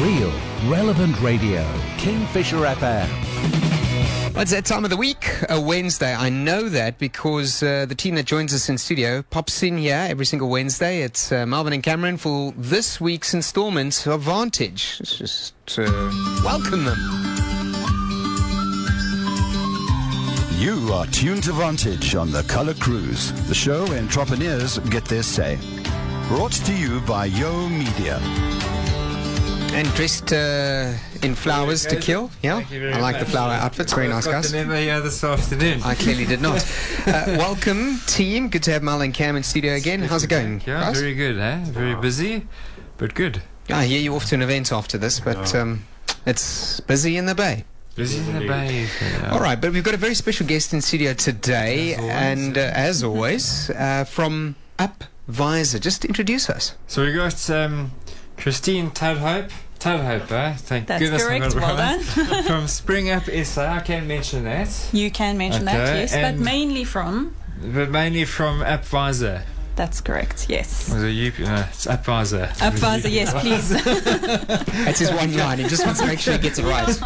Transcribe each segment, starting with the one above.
Real, relevant radio. Kingfisher FM. Well, it's that time of the week, a Wednesday. I know that because uh, the team that joins us in studio pops in here every single Wednesday. It's uh, Melvin and Cameron for this week's installment of Vantage. Let's just uh, welcome them. You are tuned to Vantage on the Color Cruise, the show where entrepreneurs get their say. Brought to you by Yo Media. And dressed uh, in flowers to kill. Yeah, Thank you very I like the flower outfits. Very nice, Got guys. the memo here this afternoon. I clearly did not. Uh, welcome, team. Good to have Mal and Cam in studio again. How's it going? Yeah, guys? very good, eh? Very busy, but good. I hear you off to an event after this, but um, it's busy in the bay. Busy in the bay. All right, but we've got a very special guest in studio today, As always. and uh, as always, uh, from Upvisor. Just introduce us. So we got um, Christine Tadhope. Tadhope, eh? Thank That's goodness I correct. got Well done. From Spring Up SA, I can mention that. You can mention that, Okay, yes, but mainly from. But mainly from Appvisor. That's correct. Yes. Was it you? No, it's Appvisor. Upvisor, yes, please. That's his one line. He just wants to make sure he gets it right.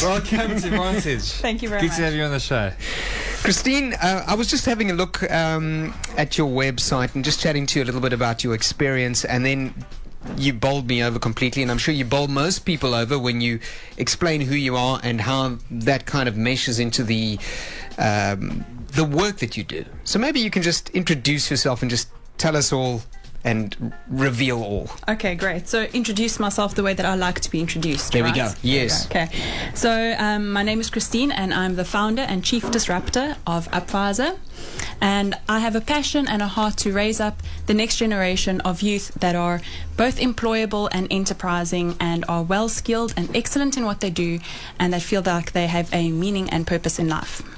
Welcome to Vantage. Thank you very Good much. Good to have you on the show. Christine, uh, I was just having a look um, at your website and just chatting to you a little bit about your experience, and then you bowled me over completely, and I'm sure you bowl most people over when you explain who you are and how that kind of meshes into the um, the work that you do. So maybe you can just introduce yourself and just tell us all and reveal all. Okay, great. So, introduce myself the way that I like to be introduced. There we go. Yes. Okay. So, um, my name is Christine, and I'm the founder and chief disruptor of Upvisor. And I have a passion and a heart to raise up the next generation of youth that are both employable and enterprising and are well skilled and excellent in what they do and that feel like they have a meaning and purpose in life.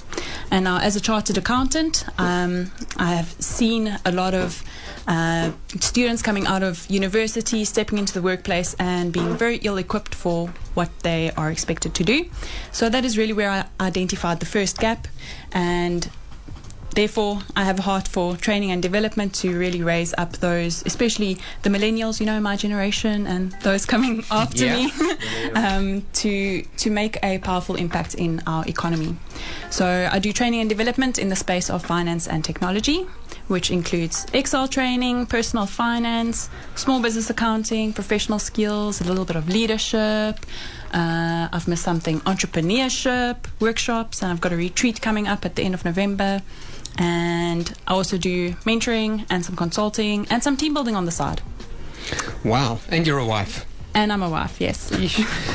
And now, as a chartered accountant, um, I have seen a lot of uh, students coming out of university, stepping into the workplace, and being very ill equipped for what they are expected to do. So, that is really where I identified the first gap. And therefore, I have a heart for training and development to really raise up those, especially the millennials, you know, my generation, and those coming after Yeah. me, um, to to make a powerful impact in our economy. So I do training and development in the space of finance and technology, which includes Excel training, personal finance, small business accounting, professional skills, a little bit of leadership. Uh, I've missed something entrepreneurship, workshops, and I've got a retreat coming up at the end of November. And I also do mentoring and some consulting and some team building on the side. Wow. And you're a wife. And I'm a wife, yes.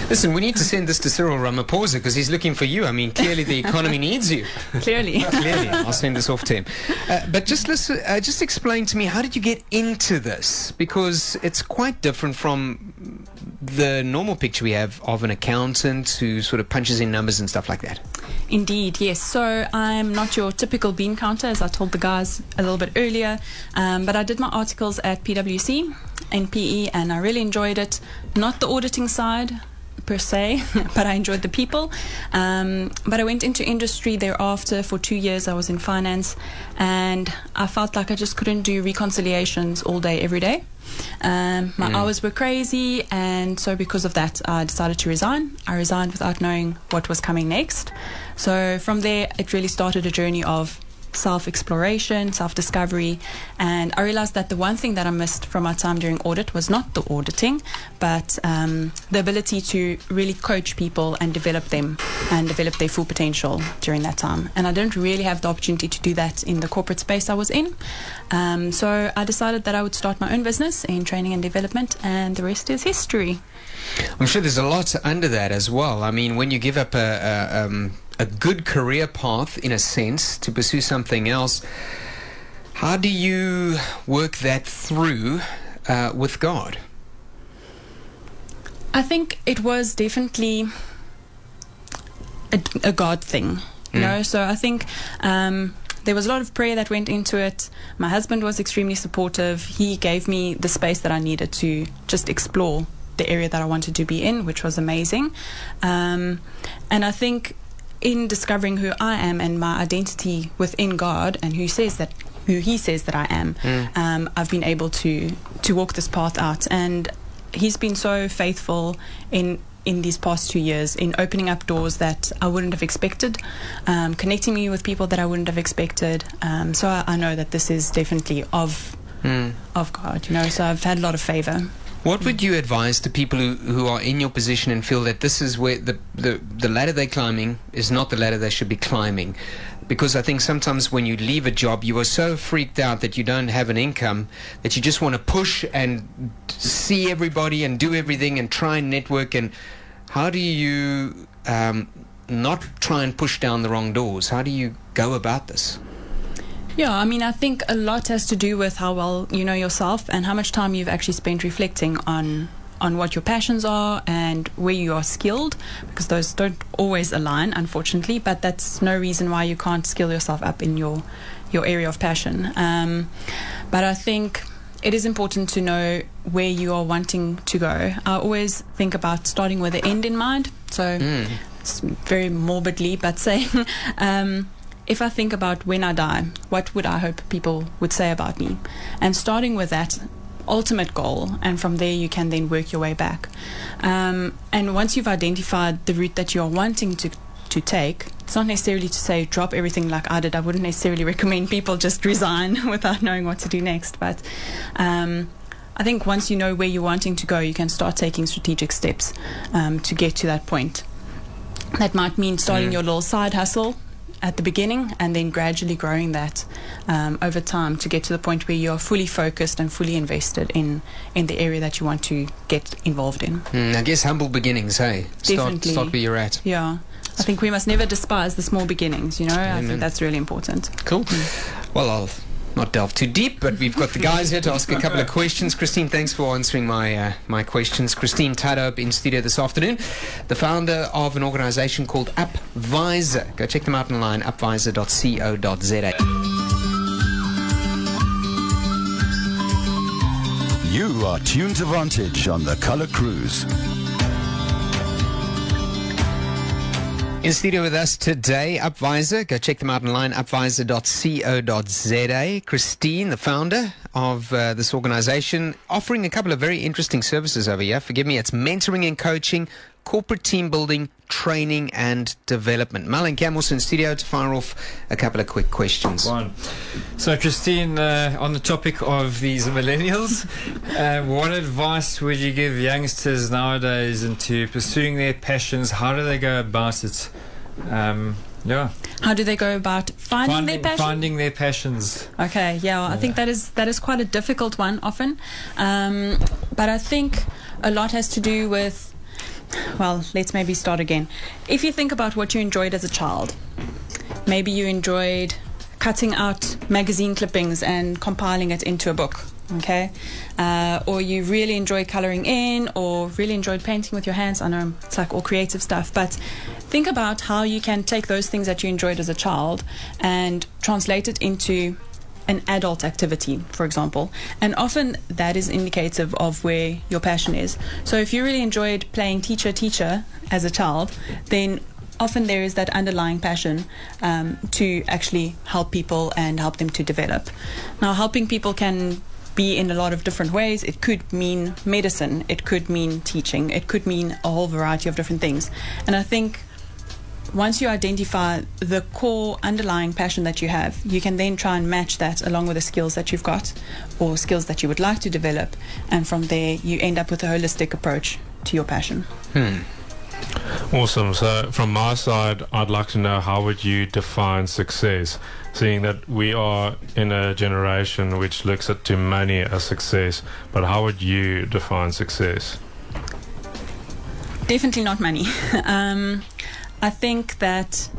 Listen, we need to send this to Cyril Ramaphosa because he's looking for you. I mean, clearly the economy needs you. Clearly. Clearly, I'll send this off to him. Uh, but just listen, uh, just explain to me how did you get into this? Because it's quite different from the normal picture we have of an accountant who sort of punches in numbers and stuff like that. Indeed, yes. So I'm not your typical bean counter, as I told the guys a little bit earlier. Um, but I did my articles at PwC and PE, and I really enjoyed it. Not the auditing side per se, but I enjoyed the people. Um, but I went into industry thereafter for two years. I was in finance, and I felt like I just couldn't do reconciliations all day, every day. Um, my hours were crazy, and so because of that, I decided to resign. I resigned without knowing what was coming next. So from there, it really started a journey of self exploration, self discovery, and I realized that the one thing that I missed from my time during audit was not the auditing, but um, the ability to really coach people and develop them and develop their full potential during that time. And I didn't really have the opportunity to do that in the corporate space I was in. Um, so I decided that I would start my own business in training and development, and the rest is history. I'm sure there's a lot under that as well. I mean, when you give up a, a, um, a good career path, in a sense, to pursue something else, how do you work that through uh, with God? I think it was definitely a, a God thing, you know. So I think um, there was a lot of prayer that went into it. My husband was extremely supportive. He gave me the space that I needed to just explore the area that I wanted to be in, which was amazing. Um, and I think in discovering who I am and my identity within God and who says that who He says that I am, um, I've been able to to walk this path out and he's been so faithful in in these past two years in opening up doors that I wouldn't have expected, um, connecting me with people that I wouldn't have expected. Um, so I, I know that this is definitely of Hmm. of God, you know. So I've had a lot of favor. What would you advise to people who, who are in your position and feel that this is where the, the, the ladder they're climbing is not the ladder they should be climbing? Because I think sometimes when you leave a job, you are so freaked out that you don't have an income that you just want to push and see everybody and do everything and try and network. And how do you um, not try and push down the wrong doors? How do you go about this? Yeah, I mean, I think a lot has to do with how well you know yourself and how much time you've actually spent reflecting on on what your passions are and where you are skilled because those don't always align unfortunately but that's no reason why you can't skill yourself up in your your area of passion. Um, but i think it is important to know where you are wanting to go. I always think about starting with the end in mind so it's very morbidly but saying um, if I think about when I die, what would I hope people would say about me? And starting with that ultimate goal, and from there you can then work your way back. Um, and once you've identified the route that you're wanting to to take, it's not necessarily to say drop everything like I did. I wouldn't necessarily recommend people just resign without knowing what to do next. But um, I think once you know where you're wanting to go, you can start taking strategic steps um, to get to that point. That might mean starting your little side hustle at the beginning and then gradually growing that um, over time to get to the point where you're fully focused and fully invested in, in the area that you want to get involved in. Hmm, I guess humble beginnings, hey? Start, Definitely. start where you're at. Yeah. I think we must never despise the small beginnings, you know? I think that's really important. Cool. Well, I'll not delve too deep, but we've got the guys here to ask a couple of questions. Christine, thanks for answering my uh, my questions. Christine Tadope in studio this afternoon, the founder of an organization called Upvisor. Go check them out online, upvisor.co.za. You are tuned to Vantage on the Color Cruise. In studio with us today, Upvisor. Go check them out online, upvisor.co.za. Christine, the founder of uh, this organization, offering a couple of very interesting services over here. Forgive me, it's mentoring and coaching, corporate team building, training and development. Mal and in studio to fire off a couple of quick questions. One. So, Christine, uh, on the topic of these millennials, uh, what advice would you give youngsters nowadays into pursuing their passions? How do they go about it? Um, yeah, How do they go about finding, their passion? finding their passions. Okay, yeah, I think that is that is quite a difficult one often, um, but I think a lot has to do with. Well, let's maybe start again. If you think about what you enjoyed as a child, maybe you enjoyed cutting out magazine clippings and compiling it into a book. Okay, uh, or you really enjoyed coloring in, or really enjoyed painting with your hands. I know it's like all creative stuff, but think about how you can take those things that you enjoyed as a child and translate it into an adult activity, for example. And often that is indicative of where your passion is. So if you really enjoyed playing teacher teacher as a child, then often there is that underlying passion um, to actually help people and help them to develop. Now, helping people can be in a lot of different ways. It could mean medicine, it could mean teaching, it could mean a whole variety of different things. And I think once you identify the core underlying passion that you have, you can then try and match that along with the skills that you've got or skills that you would like to develop. And from there, you end up with a holistic approach to your passion. Hmm. Awesome. So, from my side, I'd like to know how would you define success, seeing that we are in a generation which looks at too many as success. But how would you define success? Definitely not money. um, I think that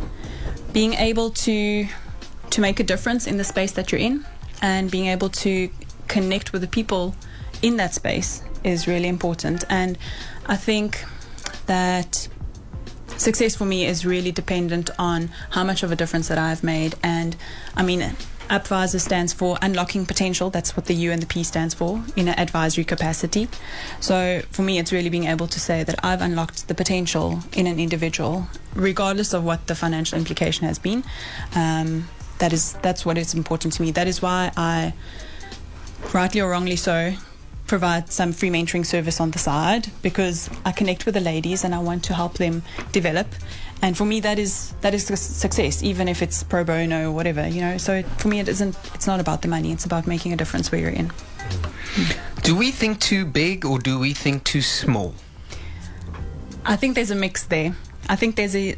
being able to to make a difference in the space that you're in and being able to connect with the people in that space is really important. And I think that success for me is really dependent on how much of a difference that I've made. And I mean, Upvisor stands for unlocking potential. That's what the U and the P stands for in an advisory capacity. So for me, it's really being able to say that I've unlocked the potential in an individual, regardless of what the financial implication has been. Um, that is that's what is important to me. That is why I, rightly or wrongly so, provide some free mentoring service on the side because I connect with the ladies and I want to help them develop. And for me, that is that is success, even if it's pro bono or whatever, you know. So it, for me, it isn't. It's not about the money. It's about making a difference where you're in. Mm. Do we think too big or do we think too small? I think there's a mix there. I think there's a,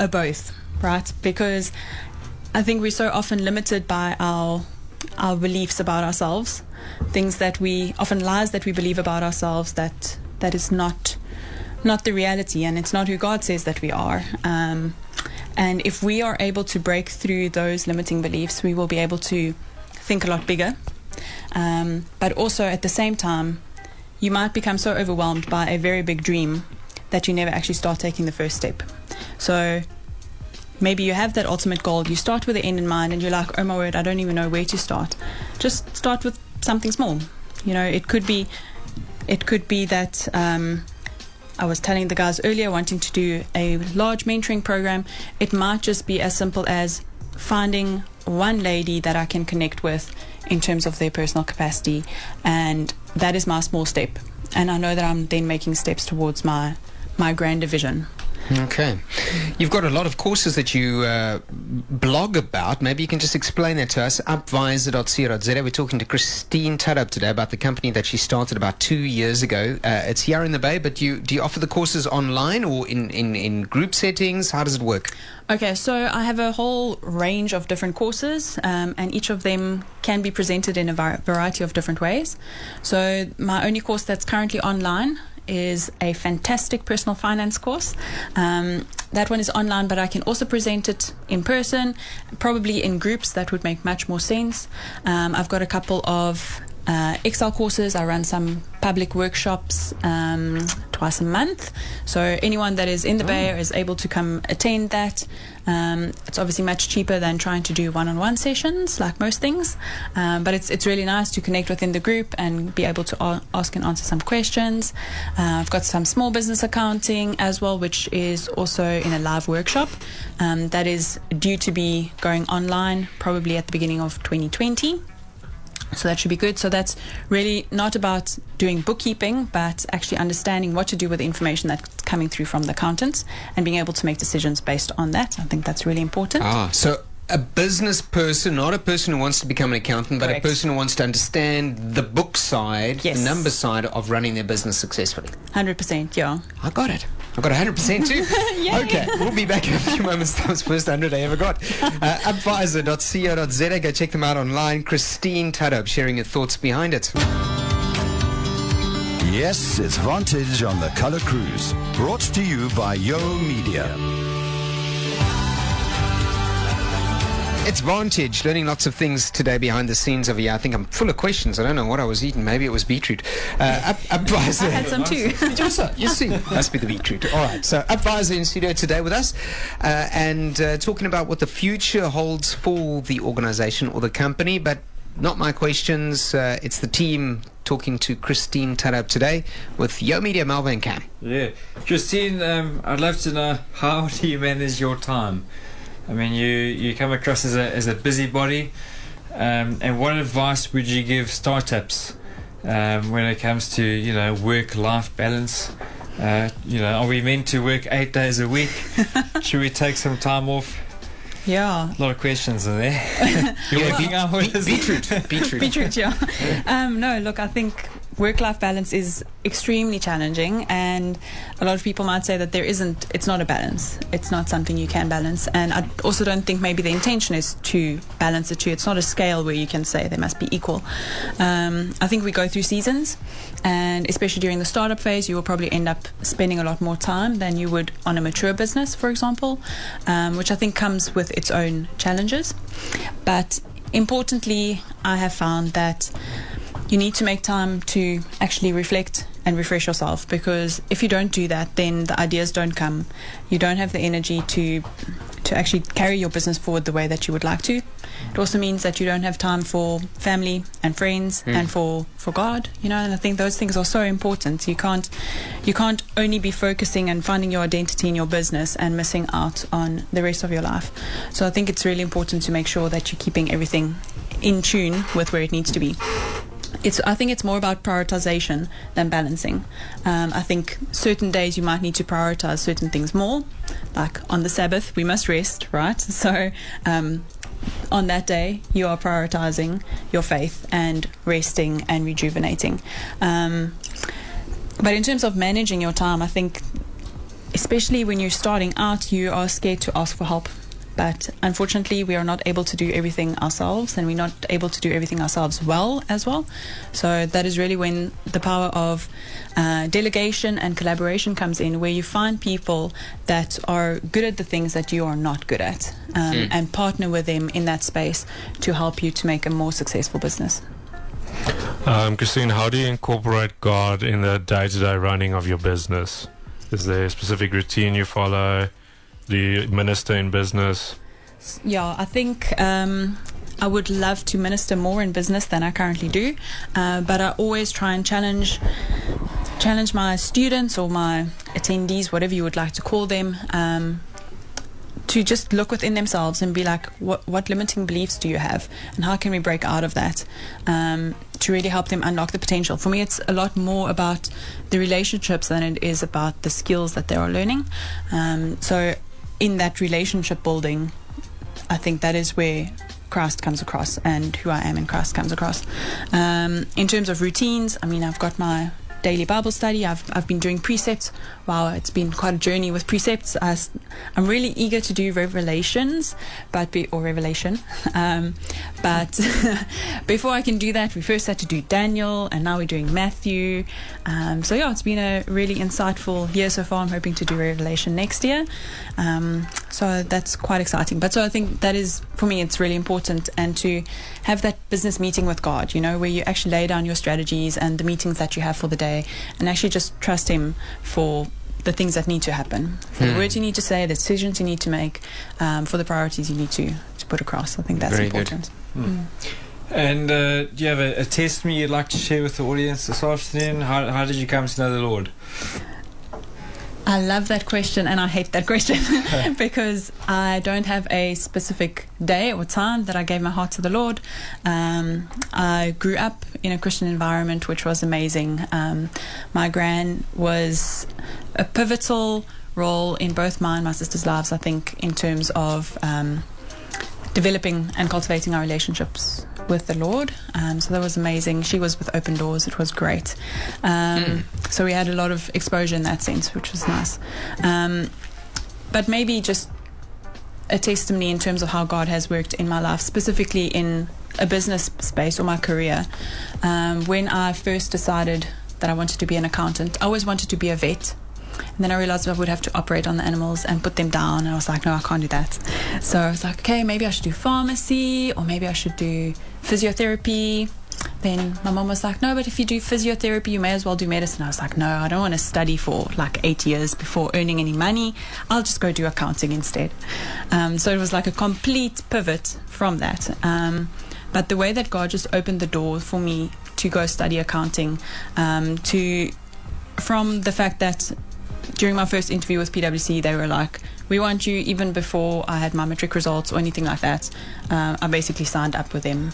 a both, right? Because I think we're so often limited by our our beliefs about ourselves, things that we often lies that we believe about ourselves that that is not not the reality, and it's not who God says that we are. Um, and if we are able to break through those limiting beliefs, we will be able to think a lot bigger. Um, but also at the same time, you might become so overwhelmed by a very big dream that you never actually start taking the first step. So maybe you have that ultimate goal, you start with the end in mind, and you're like, oh my word, I don't even know where to start. Just start with something small. You know, it could be, it could be that. Um, I was telling the guys earlier, wanting to do a large mentoring program. It might just be as simple as finding one lady that I can connect with in terms of their personal capacity, and that is my small step. And I know that I'm then making steps towards my my grander vision. Okay. You've got a lot of courses that you uh, blog about. Maybe you can just explain that to us. Upvisor.co.za. We're talking to Christine Tarup today about the company that she started about two years ago. Uh, it's here in the Bay, but you do you offer the courses online or in, in, in group settings? How does it work? Okay, so I have a whole range of different courses, um, and each of them can be presented in a var- variety of different ways. So, my only course that's currently online is a fantastic personal finance course. Um, that one is online, but I can also present it in person, probably in groups. That would make much more sense. Um, I've got a couple of uh, Excel courses. I run some public workshops um, twice a month. So anyone that is in the oh. Bay is able to come attend that. Um, it's obviously much cheaper than trying to do one-on-one sessions, like most things. Um, but it's it's really nice to connect within the group and be able to a- ask and answer some questions. Uh, I've got some small business accounting as well, which is also in a live workshop um, that is due to be going online probably at the beginning of 2020. So that should be good. So that's really not about doing bookkeeping, but actually understanding what to do with the information that's coming through from the accountants and being able to make decisions based on that. I think that's really important. Ah, so a business person, not a person who wants to become an accountant, but Correct. a person who wants to understand the book side, Yes. the number side of running their business successfully. 100%, yeah. I got it. I got 100% too. okay, we'll be back in a few moments. That was the first 100 I ever got. Uh, Upvisor.co.za. Go check them out online. Christine Tarup sharing your thoughts behind it. Yes, it's Vantage on the Color Cruise. Brought to you by Yo Media. It's Vantage, learning lots of things today behind the scenes of here. I think I'm full of questions. I don't know what I was eating. Maybe it was beetroot. Uh, up, Upvisor. I had some too. you see, must be the beetroot. All right, so Upvisor in studio today with us, uh, and uh, talking about what the future holds for the organisation or the company. But not my questions. Uh, it's the team talking to Christine Tarup today with Yo Media Malva and Cam. Yeah, Christine, um, I'd love to know how do you manage your time? I mean, you you come across as a as a busybody, um, and what advice would you give startups um, when it comes to you know work life balance? Uh, you know, are we meant to work eight days a week? Should we take some time off? Yeah. A lot of questions in there. You're Yeah, working be- out what be- is beetroot, beetroot. Beetroot, yeah. Um, no, look, I think work life balance is extremely challenging, and a lot of people might say that there isn't, it's not a balance. It's not something you can balance. And I also don't think maybe the intention is to balance the two. It's not a scale where you can say they must be equal. Um, I think we go through seasons, and especially during the startup phase, you will probably end up spending a lot more time than you would on a mature business, for example, um, which I think comes with its own challenges. But importantly, I have found that you need to make time to actually reflect and refresh yourself because if you don't do that then the ideas don't come. You don't have the energy to to actually carry your business forward the way that you would like to. It also means that you don't have time for family and friends hmm. and for for God you know and I think those things are so important. You can't you can't only be focusing and finding your identity in your business and missing out on the rest of your life. So I think it's really important to make sure that you're keeping everything in tune with where it needs to be it's I think it's more about prioritization than balancing. Um, I think certain days you might need to prioritize certain things more. Like on the Sabbath, we must rest, right? So um, on that day, you are prioritizing your faith and resting and rejuvenating. Um, but in terms of managing your time, I think, especially when you're starting out, you are scared to ask for help. But unfortunately, we are not able to do everything ourselves, and we're not able to do everything ourselves well as well. So that is really when the power of uh, delegation and collaboration comes in, where you find people that are good at the things that you are not good at, um, and partner with them in that space to help you to make a more successful business. Um, Christine, how do you incorporate God in the day to day running of your business? Is there a specific routine you follow? You minister in business? Yeah, I think um, I would love to minister more in business than I currently do, uh, but I always try and challenge challenge my students or my attendees, whatever you would like to call them. Um, to just look within themselves and be like, what, what limiting beliefs do you have, and how can we break out of that? Um, to really help them unlock the potential. For me, it's a lot more about the relationships than it is about the skills that they are learning. Um, so, in that relationship building, I think that is where Christ comes across and who I am in Christ comes across. Um, in terms of routines, I mean, I've got my daily Bible study. I've, I've been doing precepts. Wow, it's been quite a journey with precepts. I, am really eager to do revelations, but be, or revelation. Um, but before I can do that, we first had to do Daniel, and now we're doing Matthew. Um, so yeah, it's been a really insightful year so far. I'm hoping to do Revelation next year. Um, so that's quite exciting. But so I think that is for me, it's really important, and to have that business meeting with God. You know, where you actually lay down your strategies and the meetings that you have for the day, and actually just trust Him for the things that need to happen, for the words you need to say, the decisions you need to make, um, for the priorities you need to, to put across. I think that's Very good. important. And uh, do you have a, a testimony you'd like to share with the audience this afternoon? How, how did you come to know the Lord? I love that question and I hate that question because I don't have a specific day or time that I gave my heart to the Lord. Um, I grew up in a Christian environment, which was amazing. Um, my gran was a pivotal role in both mine and my sister's lives, I think, in terms of um, developing and cultivating our relationships with the Lord. Um, so that was amazing. She was with Open Doors. It was great. Um, So we had a lot of exposure in that sense, which was nice. Um, but maybe just a testimony in terms of how God has worked in my life, specifically in a business space or my career. Um, when I first decided that I wanted to be an accountant, I always wanted to be a vet. And then I realized I would have to operate on the animals and put them down. And I was like, no, I can't do that. So I was like, okay, maybe I should do pharmacy or maybe I should do physiotherapy. Then my mom was like, no, but if you do physiotherapy, you may as well do medicine. I was like, no, I don't want to study for like eight years before earning any money. I'll just go do accounting instead. Um, so it was like a complete pivot from that. Um, but the way that God just opened the door for me to go study accounting, um, to from the fact that during my first interview with PwC, they were like, "We want you." Even before I had my matric results or anything like that, uh, I basically signed up with them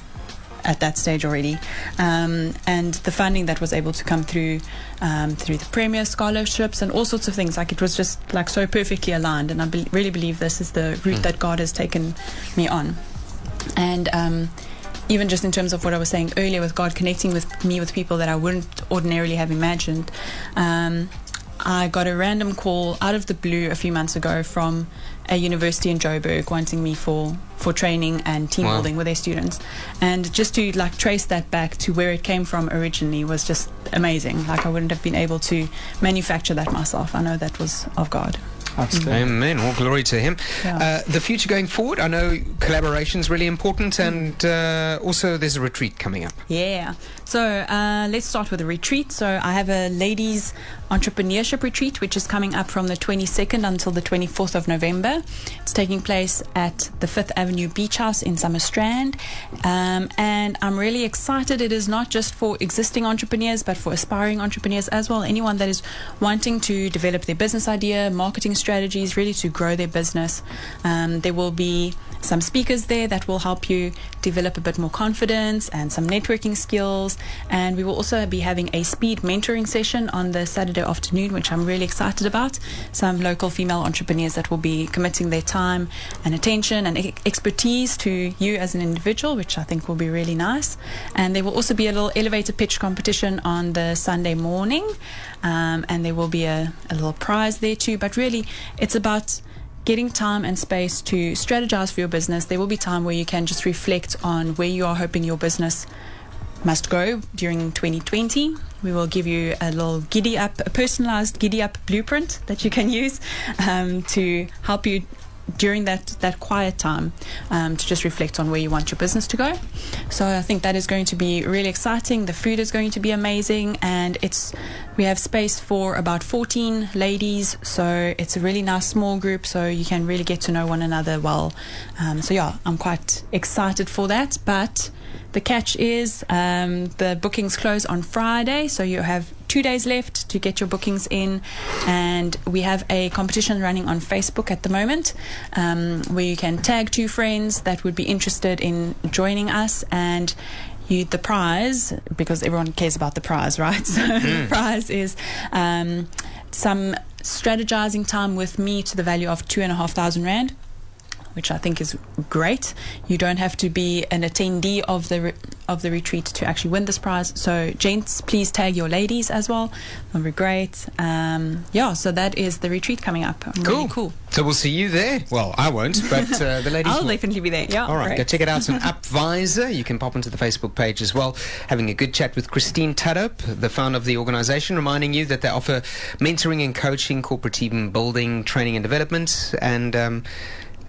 at that stage already. Um, and the funding that was able to come through um, through the premier scholarships and all sorts of things, like it was just like so perfectly aligned. And I be- really believe this is the route that God has taken me on. And um, even just in terms of what I was saying earlier, with God connecting with me with people that I wouldn't ordinarily have imagined. Um, I got a random call out of the blue a few months ago from a university in Joburg wanting me for, for training and team Wow. building with their students. And just to like trace that back to where it came from originally was just amazing. Like I wouldn't have been able to manufacture that myself. I know that was of God. Outstanding. Amen. All glory to Him. Yeah. Uh, the future going forward, I know collaboration is really important, and uh, also there's a retreat coming up. Yeah. So uh, let's start with a retreat. So I have a ladies entrepreneurship retreat, which is coming up from the 22nd until the 24th of November. It's taking place at the Fifth Avenue Beach House in Summerstrand, um, and I'm really excited. It is not just for existing entrepreneurs, but for aspiring entrepreneurs as well. Anyone that is wanting to develop their business idea, marketing strategies, really to grow their business. Um, there will be some speakers there that will help you develop a bit more confidence and some networking skills. And we will also be having a speed mentoring session on the Saturday afternoon, which I'm really excited about. Some local female entrepreneurs that will be committing their time and attention and expertise to you as an individual, which I think will be really nice. And there will also be a little elevator pitch competition on the Sunday morning, um, and there will be a, a little prize there too. But really, it's about getting time and space to strategize for your business. There will be time where you can just reflect on where you are hoping your business must go during 2020. We will give you a little giddy up, a personalized giddy up blueprint that you can use um, to help you during that, that quiet time um, to just reflect on where you want your business to go. So I think that is going to be really exciting. The food is going to be amazing, and it's we have space for about 14 ladies, so it's a really nice small group, so you can really get to know one another well. Um, so yeah, I'm quite excited for that, but. The catch is um, the bookings close on Friday, so you have two days left to get your bookings in. And we have a competition running on Facebook at the moment um, where you can tag two friends that would be interested in joining us. And you, the prize, because everyone cares about the prize, right? So the prize is um, some strategizing time with me to the value of two and a half thousand rand which I think is great. You don't have to be an attendee of the re- of the retreat to actually win this prize. So, gents, please tag your ladies as well. That'll be great. Um, yeah, so that is the retreat coming up. Really cool. So we'll see you there. Well, I won't, but uh, the ladies I'll will. definitely be there. Yeah. All right, great. go check it out on Upvisor. You can pop onto the Facebook page as well. Having a good chat with Christine Tadup, the founder of the organization, reminding you that they offer mentoring and coaching, corporate team building, training and development, and um,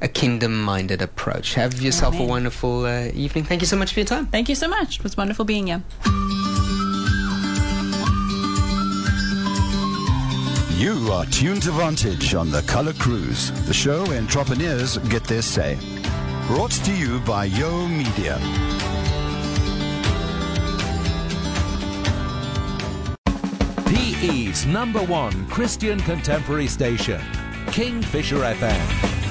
a kingdom minded approach. Have yourself a wonderful uh, evening. Thank you so much for your time. Thank you so much. It was wonderful being here. You are tuned to Vantage on the Color Cruise, the show where entrepreneurs get their say. Brought to you by Yo Media. PE's number one Christian contemporary station, Kingfisher FM.